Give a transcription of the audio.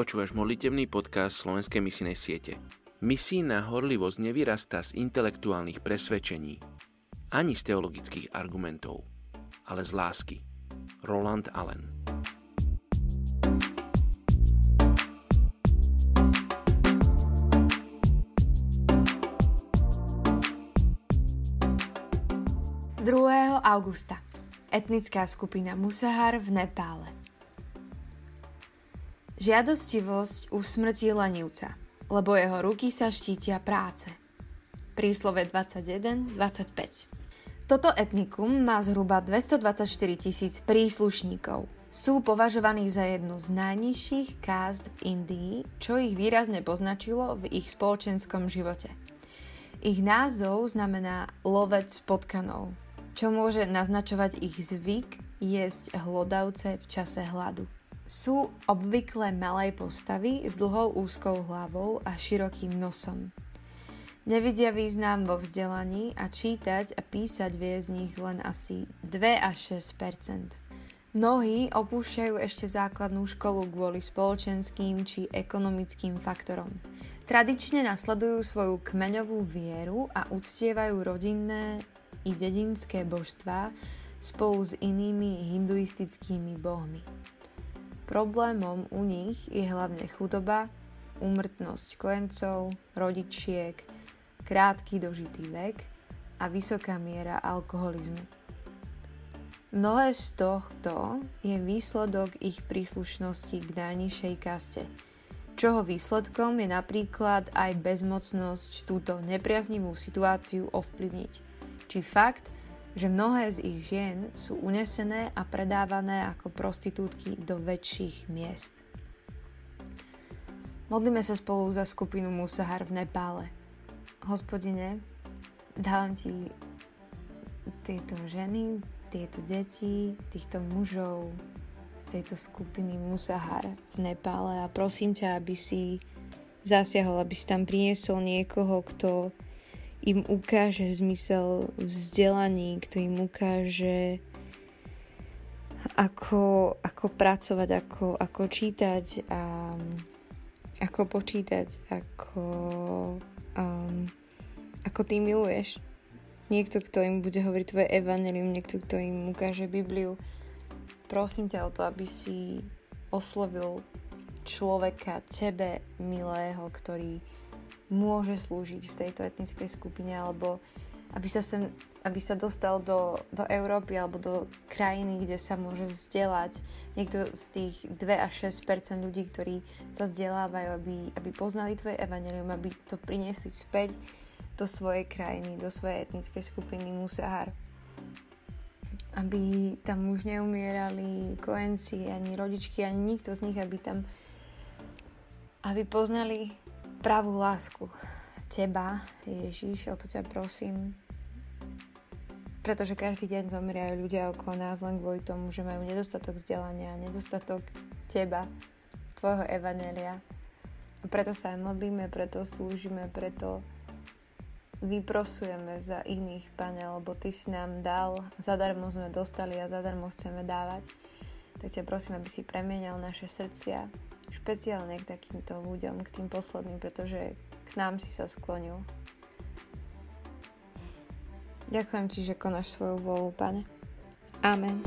Počúvaš modlitevný podcast Slovenskej misinej siete. Misijná horlivosť nevyrastá z intelektuálnych presvedčení, ani z teologických argumentov, ale z lásky. Roland Allen augusta. Etnická skupina Musahar v Nepále. Žiadostivosť usmrtí lenivca, lebo jeho ruky sa štítia práce. Príslove 21-25 Toto etnikum má zhruba 224 tisíc príslušníkov. Sú považovaní za jednu z najnižších kást v Indii, čo ich výrazne poznačilo v ich spoločenskom živote. Ich názov znamená lovec potkanov, čo môže naznačovať ich zvyk jesť hlodavce v čase hladu. Sú obvykle malej postavy s dlhou úzkou hlavou a širokým nosom. Nevidia význam vo vzdelaní a čítať a písať vie z nich len asi 2 až 6% Mnohí opúšťajú ešte základnú školu kvôli spoločenským či ekonomickým faktorom. Tradične nasledujú svoju kmeňovú vieru a uctievajú rodinné i dedinské božstvá spolu s inými hinduistickými bohmi. Problémom u nich je hlavne chudoba, úmrtnosť kojencov, rodičiek, krátky dožitý vek a vysoká miera alkoholizmu. Mnohé z tohto je výsledok ich príslušnosti k najnižšej kaste, čoho výsledkom je napríklad aj bezmocnosť túto nepriaznivú situáciu ovplyvniť. Či fakt, že mnohé z ich žien sú unesené a predávané ako prostitútky do väčších miest. Modlíme sa spolu za skupinu Musahar v Nepále. Hospodine, dávam ti tieto ženy, tieto deti, týchto mužov z tejto skupiny Musahar v Nepále a prosím ťa, aby si zasiahol, aby si tam priniesol niekoho, kto im ukáže zmysel vzdelaní, kto im ukáže ako, ako pracovať, ako, ako čítať a ako počítať, ako, um, ako ty miluješ. Niekto, kto im bude hovoriť tvoje evanelium, niekto, kto im ukáže Bibliu. Prosím ťa o to, aby si oslovil človeka, tebe milého, ktorý môže slúžiť v tejto etnickej skupine alebo aby sa, sem, aby sa dostal do, do Európy alebo do krajiny, kde sa môže vzdelať. Niekto z tých 2 až 6 ľudí, ktorí sa vzdelávajú, aby, aby poznali tvoje evanelium, aby to priniesli späť do svojej krajiny, do svojej etnickej skupiny Musahar. Aby tam už neumierali kojenci, ani rodičky, ani nikto z nich, aby tam aby poznali pravú lásku. Teba, Ježiš, o to ťa prosím. Pretože každý deň zomierajú ľudia okolo nás len kvôli tomu, že majú nedostatok vzdelania, nedostatok teba, tvojho evanelia. A preto sa aj modlíme, preto slúžime, preto vyprosujeme za iných, Pane, lebo Ty si nám dal, zadarmo sme dostali a zadarmo chceme dávať. Tak ťa prosím, aby si premienial naše srdcia, špeciálne k takýmto ľuďom, k tým posledným, pretože k nám si sa sklonil. Ďakujem ti, že konáš svoju vôľu, pane. Amen.